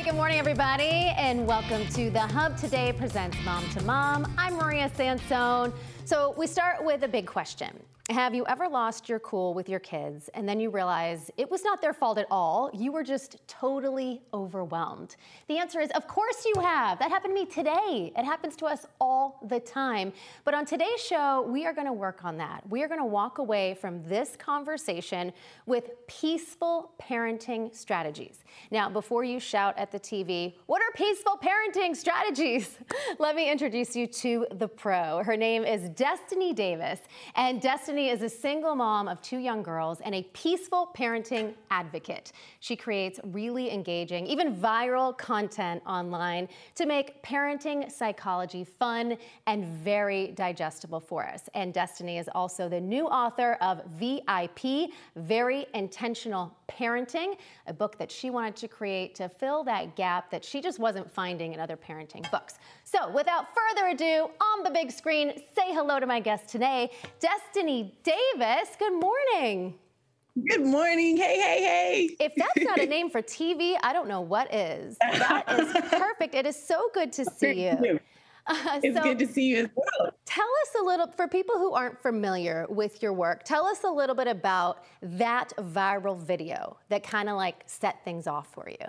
Hey, good morning, everybody, and welcome to The Hub. Today presents Mom to Mom. I'm Maria Sansone. So, we start with a big question have you ever lost your cool with your kids and then you realize it was not their fault at all? You were just totally overwhelmed. The answer is, of course you have. That happened to me today. It happens to us all the time. But on today's show, we are going to work on that. We are going to walk away from this conversation with peaceful parenting strategies. Now, before you shout at the TV, what are peaceful parenting strategies? Let me introduce you to the pro. Her name is Destini Davis. And Destini is a single mom of two young girls and a peaceful parenting advocate. She creates really engaging, even viral content online to make parenting psychology fun and very digestible for us. And Destini is also the new author of VIP, Very Intentional Parenting, a book that she wanted to create to fill that gap that she just wasn't finding in other parenting books. So, without further ado, on the big screen, say hello to my guest today, Destini Davis. Good morning. Good morning. Hey, hey, hey. If that's not a name for TV, I don't know what is. That is perfect. It is so good to see you. Uh, it's so good to see you as well. Tell us a little, for people who aren't familiar with your work, tell us a little bit about that viral video that kind of like set things off for you.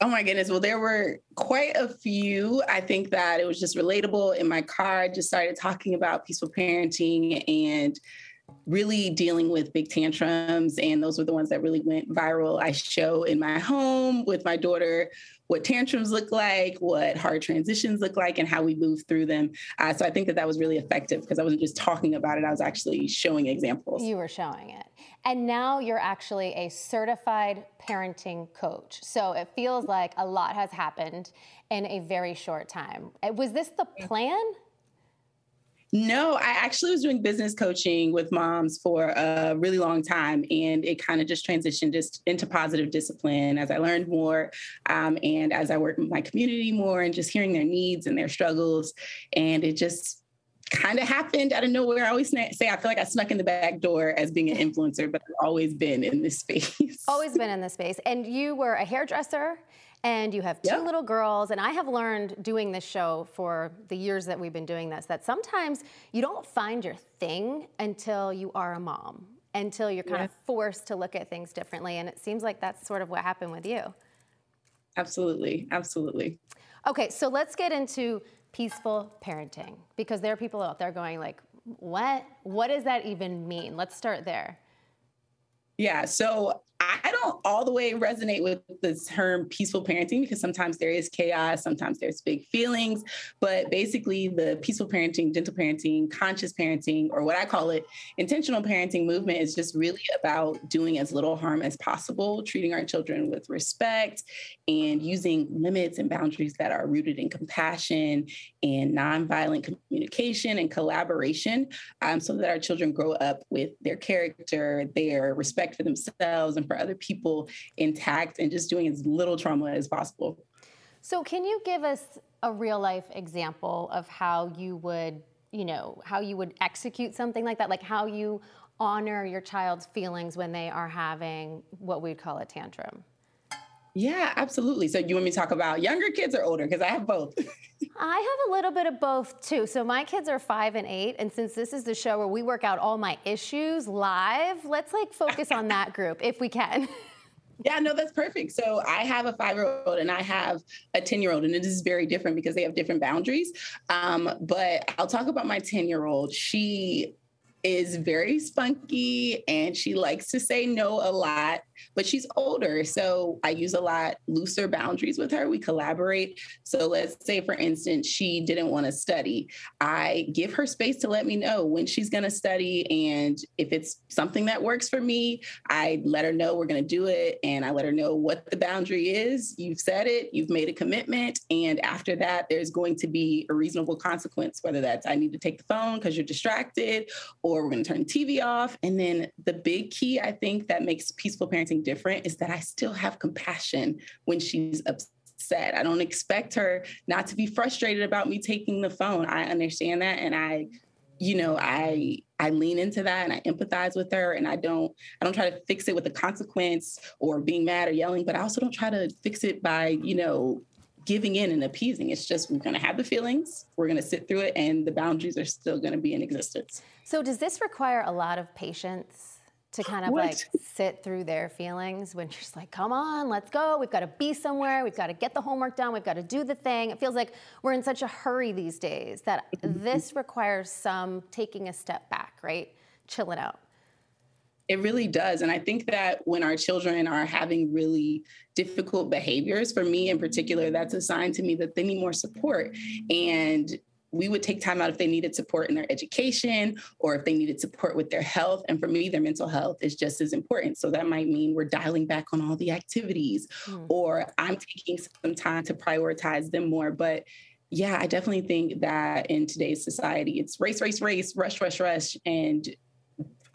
Oh my goodness. Well, there were quite a few. I think that it was just relatable. In my car, I just started talking about peaceful parenting and really dealing with big tantrums. And those were the ones that really went viral. I show in my home with my daughter what tantrums look like, what hard transitions look like, and how we move through them. Uh, so I think that that was really effective because I wasn't just talking about it, I was actually showing examples. You were showing it. And now you're actually a certified parenting coach. So it feels like a lot has happened in a very short time. Uh, was this the plan? No, I actually was doing business coaching with moms for a really long time, and it kind of just transitioned just into positive discipline as I learned more, um, and as I worked with my community more, and just hearing their needs and their struggles, and it just kind of happened out of nowhere. I always say I feel like I snuck in the back door as being an influencer, but I've always been in this space. Always been in this space, and you were a hairdresser and you have two yep. little girls. And I have learned doing this show for the years that we've been doing this that sometimes you don't find your thing until you are a mom, until you're kind yeah. of forced to look at things differently. And it seems like that's sort of what happened with you. Absolutely. Absolutely. Okay, so let's get into peaceful parenting because there are people out there going like, what? What does that even mean? Let's start there. Yeah. So I don't all the way resonate with the term peaceful parenting because sometimes there is chaos, sometimes there's big feelings. But basically, the peaceful parenting, gentle parenting, conscious parenting, or what I call it, intentional parenting movement is just really about doing as little harm as possible, treating our children with respect, and using limits and boundaries that are rooted in compassion and nonviolent communication and collaboration um, so that our children grow up with their character, their respect for themselves and for other people intact and just doing as little trauma as possible. So, can you give us a real life example of how you would, you know, how you would execute something like that? Like how you honor your child's feelings when they are having what we'd call a tantrum? Yeah, absolutely. So, you want me to talk about younger kids or older? Because I have both. I have a little bit of both too. So, my kids are five and eight. And since this is the show where we work out all my issues live, let's like focus on that group if we can. Yeah, no, that's perfect. So I have a five year old and I have a 10 year old, and it is very different because they have different boundaries. Um, but I'll talk about my 10 year old. She is very spunky and she likes to say no a lot but she's older. So I use a lot looser boundaries with her. We collaborate. So let's say, for instance, she didn't want to study. I give her space to let me know when she's going to study. And if it's something that works for me, I let her know we're going to do it. And I let her know what the boundary is. You've said it, you've made a commitment. And after that, there's going to be a reasonable consequence, whether that's I need to take the phone because you're distracted, or we're going to turn TV off. And then the big key, I think, that makes peaceful parenting different is that I still have compassion when she's upset. I don't expect her not to be frustrated about me taking the phone. I understand that. And I, you know, I I lean into that and I empathize with her and I don't I don't try to fix it with a consequence or being mad or yelling, but I also don't try to fix it by, you know, giving in and appeasing. It's just we're going to have the feelings, we're going to sit through it and the boundaries are still going to be in existence. So does this require a lot of patience? To kind of what? like sit through their feelings when you're just like, come on, let's go. We've got to be somewhere. We've got to get the homework done. We've got to do the thing. It feels like we're in such a hurry these days that this mm-hmm. requires some taking a step back, right? Chilling out. It really does. And I think that when our children are having really difficult behaviors, for me in particular, that's a sign to me that they need more support. And we would take time out if they needed support in their education or if they needed support with their health. And for me, their mental health is just as important. So that might mean we're dialing back on all the activities mm. or I'm taking some time to prioritize them more. But yeah, I definitely think that in today's society, it's race, race, race, rush, rush, rush. And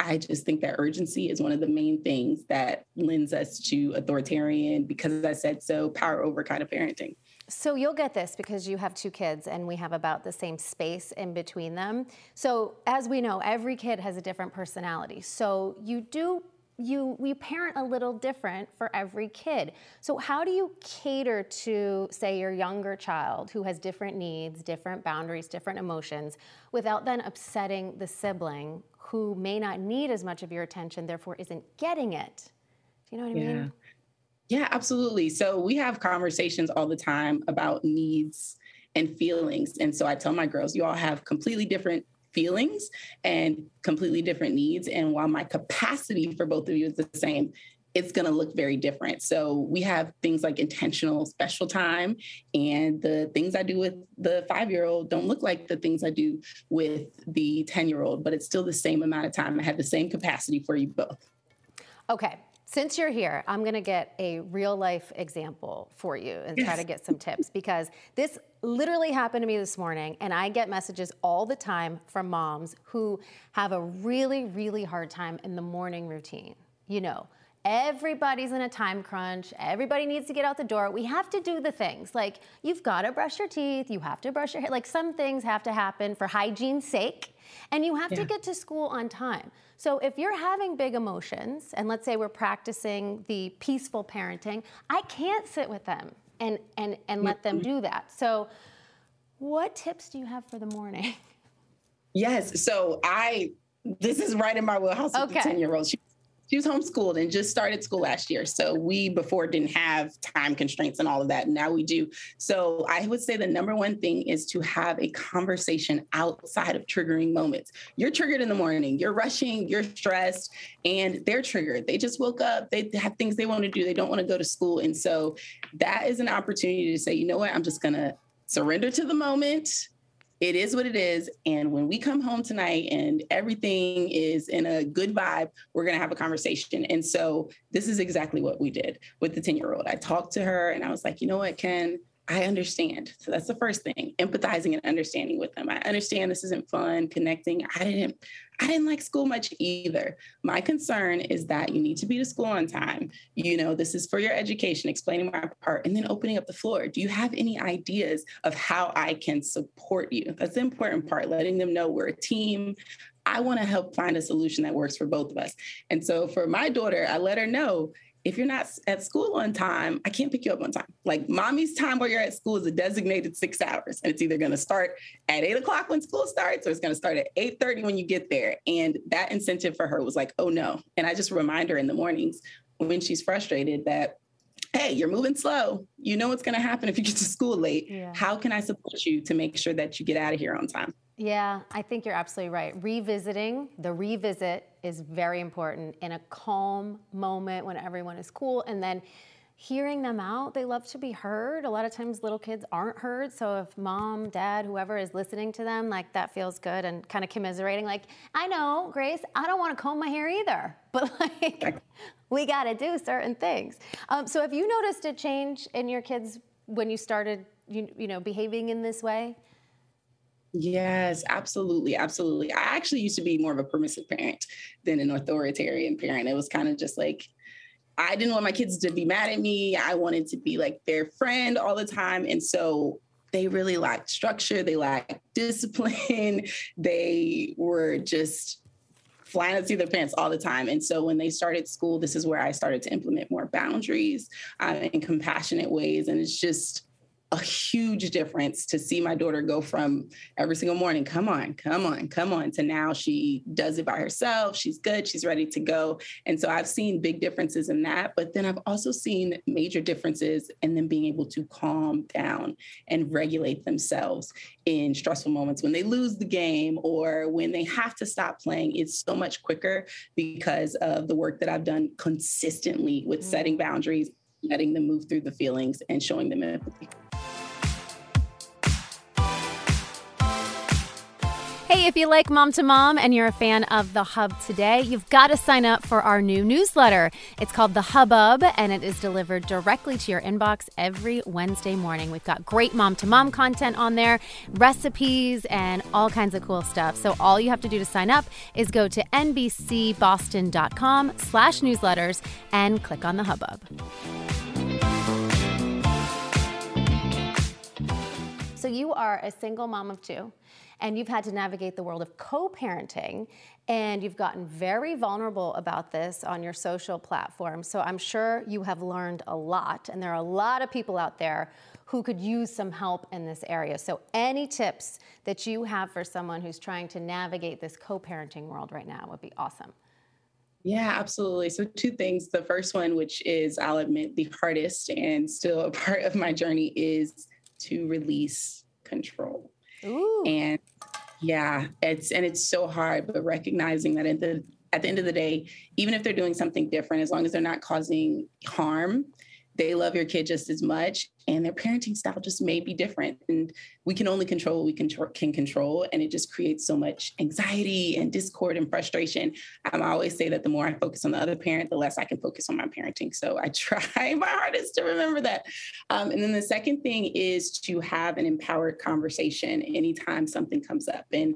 I just think that urgency is one of the main things that lends us to authoritarian, because I said so, power over kind of parenting. So you'll get this because you have two kids and we have about the same space in between them. So as we know, every kid has a different personality. So you do you we parent a little different for every kid. So how do you cater to say your younger child who has different needs, different boundaries, different emotions without then upsetting the sibling who may not need as much of your attention therefore isn't getting it? Do you know what I yeah. mean? Yeah, absolutely. So we have conversations all the time about needs and feelings. And so I tell my girls, you all have completely different feelings and completely different needs. And while my capacity for both of you is the same, it's going to look very different. So we have things like intentional special time, and the things I do with the five year old don't look like the things I do with the 10 year old, but it's still the same amount of time. I have the same capacity for you both. Okay. Since you're here, I'm going to get a real life example for you and try to get some tips because this literally happened to me this morning and I get messages all the time from moms who have a really really hard time in the morning routine. You know, Everybody's in a time crunch. Everybody needs to get out the door. We have to do the things like you've got to brush your teeth, you have to brush your hair. Like some things have to happen for hygiene's sake, and you have yeah. to get to school on time. So if you're having big emotions, and let's say we're practicing the peaceful parenting, I can't sit with them and and and let them do that. So what tips do you have for the morning? Yes. So I this is right in my wheelhouse okay. with the 10 year old. She she was homeschooled and just started school last year. So we before didn't have time constraints and all of that. Now we do. So I would say the number one thing is to have a conversation outside of triggering moments. You're triggered in the morning, you're rushing, you're stressed, and they're triggered. They just woke up, they have things they want to do, they don't want to go to school. And so that is an opportunity to say, you know what, I'm just going to surrender to the moment it is what it is. And when we come home tonight and everything is in a good vibe, we're going to have a conversation. And so this is exactly what we did with the 10 year old. I talked to her and I was like, you know what, Ken, I understand. So that's the first thing, empathizing and understanding with them. I understand this isn't fun, connecting. I didn't I didn't like school much either. My concern is that you need to be to school on time. You know, this is for your education, explaining my part, and then opening up the floor. Do you have any ideas of how I can support you? That's the important part, letting them know we're a team. I want to help find a solution that works for both of us. And so for my daughter, I let her know if you're not at school on time, I can't pick you up on time. Like mommy's time where you're at school is a designated six hours. And it's either going to start at eight o'clock when school starts or it's going to start at 8.30 when you get there. And that incentive for her was like, oh no. And I just remind her in the mornings when she's frustrated that hey, you're moving slow. You know what's going to happen if you get to school late. Yeah. How can I support you to make sure that you get out of here on time? Yeah, I think you're absolutely right. Revisiting, the revisit is very important in a calm moment when everyone is cool. And then hearing them out, they love to be heard. A lot of times little kids aren't heard. So if mom, dad, whoever is listening to them, like that feels good and kind of commiserating, like, I know, Grace, I don't want to comb my hair either, but like, we got to do certain things. Um, so have you noticed a change in your kids when you started, you, you know, behaving in this way? Yes, absolutely. Absolutely. I actually used to be more of a permissive parent than an authoritarian parent. It was kind of just like, I didn't want my kids to be mad at me. I wanted to be like their friend all the time. And so they really lacked structure, they lacked discipline, they were just flying seat of their pants all the time. And so when they started school, this is where I started to implement more boundaries um, in compassionate ways. And it's just a huge difference to see my daughter go from every single morning, come on, come on, come on, to now she does it by herself. She's good, she's ready to go. And so I've seen big differences in that. But then I've also seen major differences in them being able to calm down and regulate themselves in stressful moments when they lose the game or when they have to stop playing. It's so much quicker because of the work that I've done consistently with setting mm. boundaries letting them move through the feelings and showing them empathy. If you like Mom to Mom and you're a fan of The Hub today, you've got to sign up for our new newsletter. It's called The Hubbub, and it is delivered directly to your inbox every Wednesday morning. We've got great Mom to Mom content on there, recipes, and all kinds of cool stuff. So all you have to do to sign up is go to nbcboston.com slash newsletters and click on The Hubbub. So you are a single mom of two and you've had to navigate the world of co parenting, and you've gotten very vulnerable about this on your social platform. So I'm sure you have learned a lot, and there are a lot of people out there who could use some help in this area. So, any tips that you have for someone who's trying to navigate this co parenting world right now would be awesome. Yeah, absolutely. So, two things. The first one, which is, I'll admit, the hardest and still a part of my journey, is to release control. Ooh. And yeah, it's and it's so hard, but recognizing that at the at the end of the day, even if they're doing something different, as long as they're not causing harm, they love your kid just as much and their parenting style just may be different and we can only control what we can, can control and it just creates so much anxiety and discord and frustration. Um, i always say that the more i focus on the other parent the less i can focus on my parenting so i try my hardest to remember that. Um, and then the second thing is to have an empowered conversation anytime something comes up and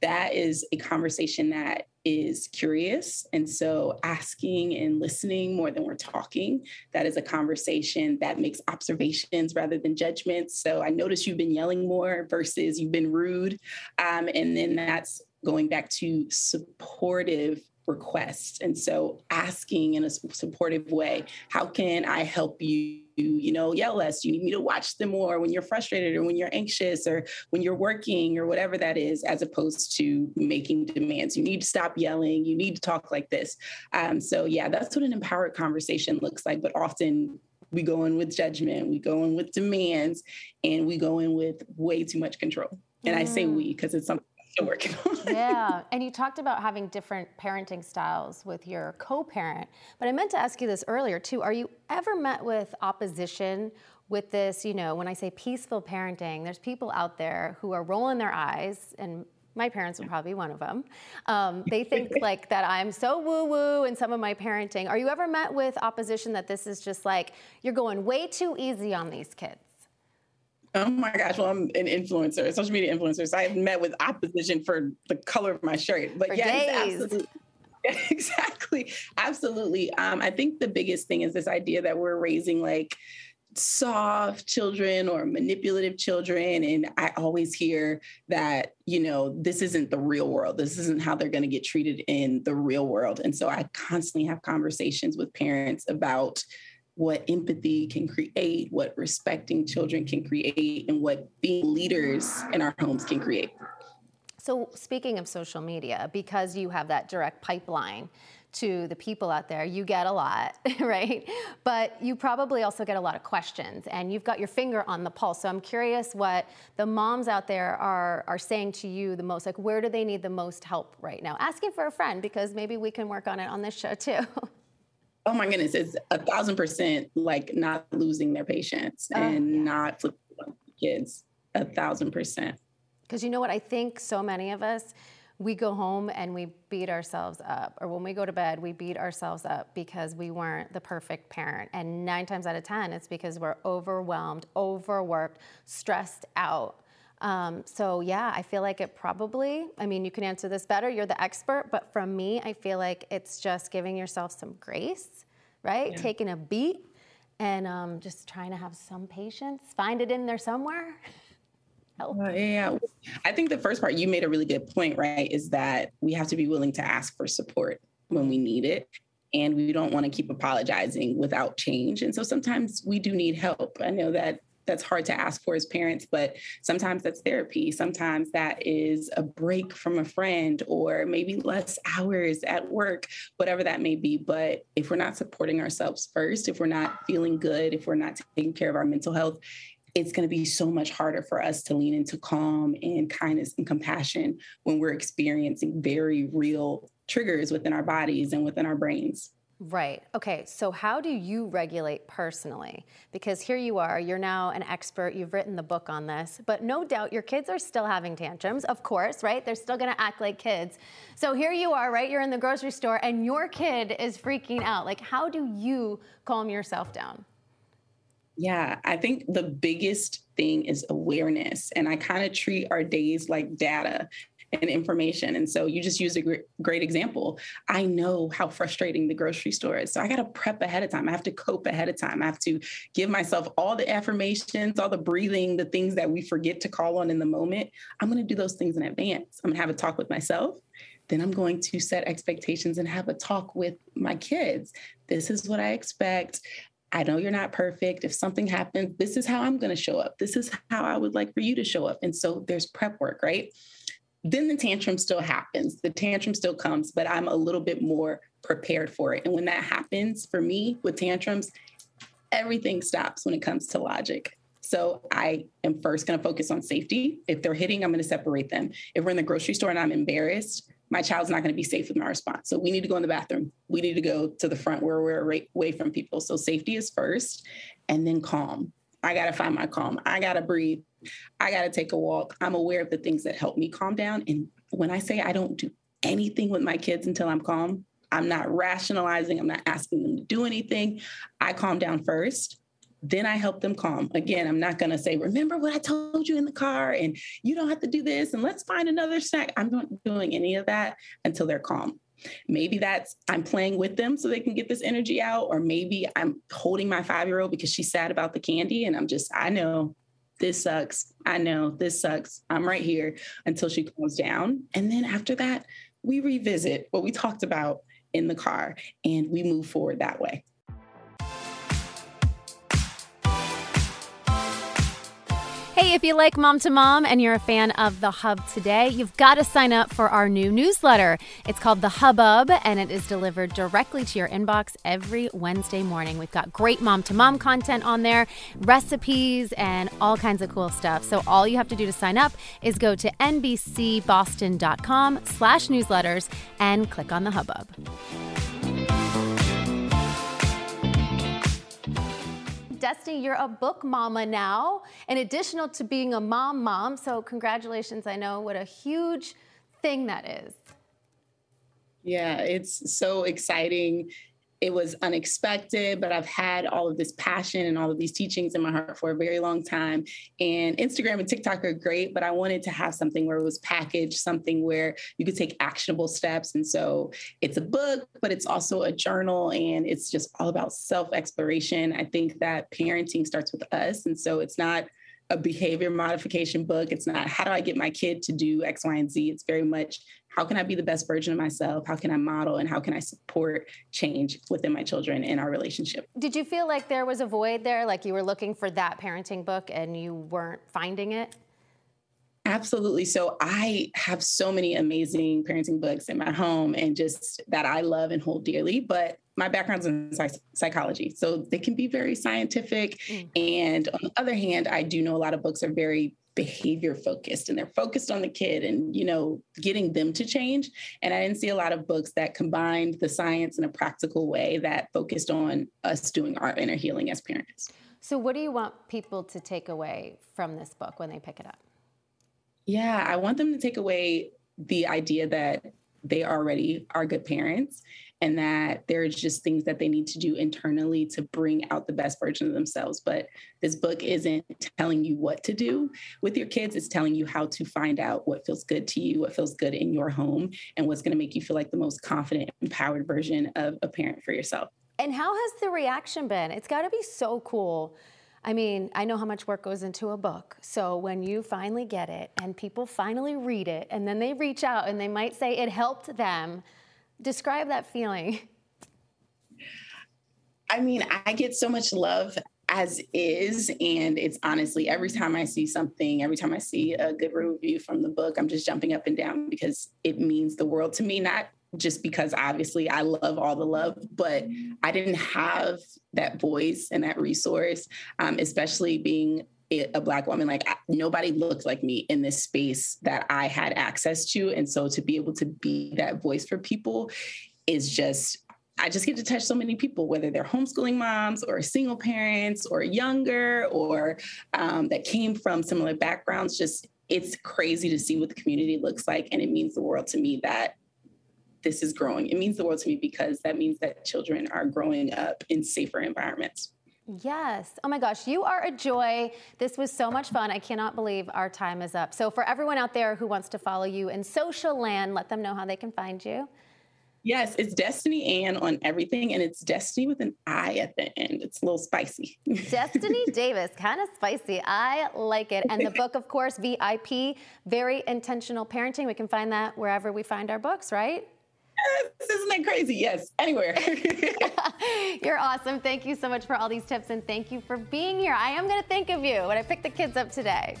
that is a conversation that is curious. And so asking and listening more than we're talking, that is a conversation that makes observations rather than judgments. So I notice you've been yelling more versus you've been rude. Um, and then that's going back to supportive requests. And so asking in a supportive way, how can I help you? You know, yell less. You need me to watch them more when you're frustrated or when you're anxious or when you're working or whatever that is, as opposed to making demands. You need to stop yelling. You need to talk like this. Um, so, yeah, that's what an empowered conversation looks like. But often we go in with judgment, we go in with demands, and we go in with way too much control. And mm. I say mm. we because it's something still working on. yeah, and you talked about having different parenting styles with your co-parent, but I meant to ask you this earlier too. Are you ever met with opposition with this? You know, when I say peaceful parenting, there's people out there who are rolling their eyes and my parents would probably one of them. Um, they think like that I'm so woo woo in some of my parenting. Are you ever met with opposition that this is just like you're going way too easy on these kids? Oh my gosh, well, I'm an influencer, a social media influencer. So I've met with opposition for the color of my shirt. But for yes, days. absolutely. exactly. Absolutely. Um, I think the biggest thing is this idea that we're raising like soft children or manipulative children. And I always hear that, you know, this isn't the real world. This isn't how they're going to get treated in the real world. And so I constantly have conversations with parents about what empathy can create, what respecting children can create, and what being leaders in our homes can create. So, speaking of social media, because you have that direct pipeline to the people out there, you get a lot, right? But you probably also get a lot of questions and you've got your finger on the pulse. So I'm curious what the moms out there are, are saying to you the most. Like, where do they need the most help right now? Asking for a friend because maybe we can work on it on this show too. oh my goodness, it's a thousand percent like not losing their patience oh, and yeah. not flipping kids. A thousand percent. Because you know what? I think so many of us, we go home and we beat ourselves up. Or when we go to bed, we beat ourselves up because we weren't the perfect parent. And nine times out of 10, it's because we're overwhelmed, overworked, stressed out. Um, so yeah, I feel like it probably, I mean, you can answer this better, you're the expert, but from me, I feel like it's just giving yourself some grace, right? Yeah. Taking a beat and um, just trying to have some patience, find it in there somewhere. help? Uh, yeah, I think the first part you made a really good point, right? Is that we have to be willing to ask for support when we need it. And we don't want to keep apologizing without change. And so sometimes we do need help. I know that that's hard to ask for as parents, but sometimes that's therapy. Sometimes that is a break from a friend or maybe less hours at work, whatever that may be. But if we're not supporting ourselves first, if we're not feeling good, if we're not taking care of our mental health, it's going to be so much harder for us to lean into calm and kindness and compassion when we're experiencing very real triggers within our bodies and within our brains. Right. Okay. So, how do you regulate personally? Because here you are, you're now an expert, you've written the book on this, but no doubt your kids are still having tantrums, of course, right? They're still going to act like kids. So, here you are, right? You're in the grocery store and your kid is freaking out. Like, how do you calm yourself down? Yeah, I think the biggest thing is awareness. And I kind of treat our days like data and information. And so you just used a great example. I know how frustrating the grocery store is. So I got to prep ahead of time. I have to cope ahead of time. I have to give myself all the affirmations, all the breathing, the things that we forget to call on in the moment. I'm going to do those things in advance. I'm going to have a talk with myself. Then I'm going to set expectations and have a talk with my kids. This is what I expect. I know you're not perfect. If something happens, this is how I'm going to show up. This is how I would like for you to show up. And so there's prep work, right? Then the tantrum still happens. The tantrum still comes, but I'm a little bit more prepared for it. And when that happens for me with tantrums, everything stops when it comes to logic. So I am first going to focus on safety. If they're hitting, I'm going to separate them. If we're in the grocery store and I'm embarrassed, my child's not going to be safe with my response. So we need to go in the bathroom. We need to go to the front where we're away from people. So safety is first and then calm. I got to find my calm. I got to breathe. I got to take a walk. I'm aware of the things that help me calm down. And when I say I don't do anything with my kids until I'm calm, I'm not rationalizing, I'm not asking them to do anything. I calm down first then I help them calm. Again, I'm not going to say, remember what I told you in the car and you don't have to do this and let's find another snack. I'm not doing any of that until they're calm. Maybe that's I'm playing with them so they can get this energy out, or maybe I'm holding my five year old because she's sad about the candy and I'm just, I know this sucks. I know this sucks. I'm right here until she calms down. And then after that, we revisit what we talked about in the car and we move forward that way. If you like Mom to Mom and you're a fan of The Hub today, you've got to sign up for our new newsletter. It's called The Hubbub, and it is delivered directly to your inbox every Wednesday morning. We've got great Mom to Mom content on there, recipes, and all kinds of cool stuff. So all you have to do to sign up is go to nbcboston.com slash newsletters and click on The Hubbub. Destini, you're a book mama now, in addition to being a mom mom. So, congratulations. I know what a huge thing that is. Yeah, it's so exciting it was unexpected, but I've had all of this passion and all of these teachings in my heart for a very long time. And Instagram and TikTok are great, but I wanted to have something where it was packaged, something where you could take actionable steps. And so it's a book, but it's also a journal and it's just all about self exploration. I think that parenting starts with us. And so it's not a behavior modification book. It's not how do I get my kid to do X, Y, and Z. It's very much how can I be the best version of myself? How can I model and how can I support change within my children in our relationship? Did you feel like there was a void there? Like you were looking for that parenting book and you weren't finding it? Absolutely. So I have so many amazing parenting books in my home and just that I love and hold dearly. But my background's in psychology, so they can be very scientific. Mm. And on the other hand, I do know a lot of books are very behavior focused and they're focused on the kid and you know getting them to change and i didn't see a lot of books that combined the science in a practical way that focused on us doing our inner healing as parents so what do you want people to take away from this book when they pick it up yeah i want them to take away the idea that they already are good parents and that there's just things that they need to do internally to bring out the best version of themselves. But this book isn't telling you what to do with your kids, it's telling you how to find out what feels good to you, what feels good in your home, and what's going to make you feel like the most confident, empowered version of a parent for yourself. And how has the reaction been? It's got to be so cool I mean, I know how much work goes into a book. So when you finally get it and people finally read it and then they reach out and they might say it helped them, describe that feeling. I mean, I get so much love as is. And it's honestly every time I see something, every time I see a good review from the book, I'm just jumping up and down because it means the world to me, not just because obviously I love all the love, but I didn't have that voice and that resource, um, especially being a black woman like nobody looked like me in this space that i had access to and so to be able to be that voice for people is just I just get to touch so many people, whether they're homeschooling moms or single parents or younger or um, that came from similar backgrounds. Just it's crazy to see what the community looks like. And it means the world to me that this is growing. It means the world to me because that means that children are growing up in safer environments. Yes. Oh my gosh, you are a joy. This was so much fun. I cannot believe our time is up. So, for everyone out there who wants to follow you in social land, let them know how they can find you. Yes, it's Destini Ann on everything, and it's Destini with an I at the end. It's a little spicy. Destini Davis, kind of spicy. I like it. And the book, of course, VIP, Very Intentional Parenting. We can find that wherever we find our books, right? Isn't that crazy? Yes, anywhere. You're awesome. Thank you so much for all these tips, and thank you for being here. I am going to think of you when I pick the kids up today.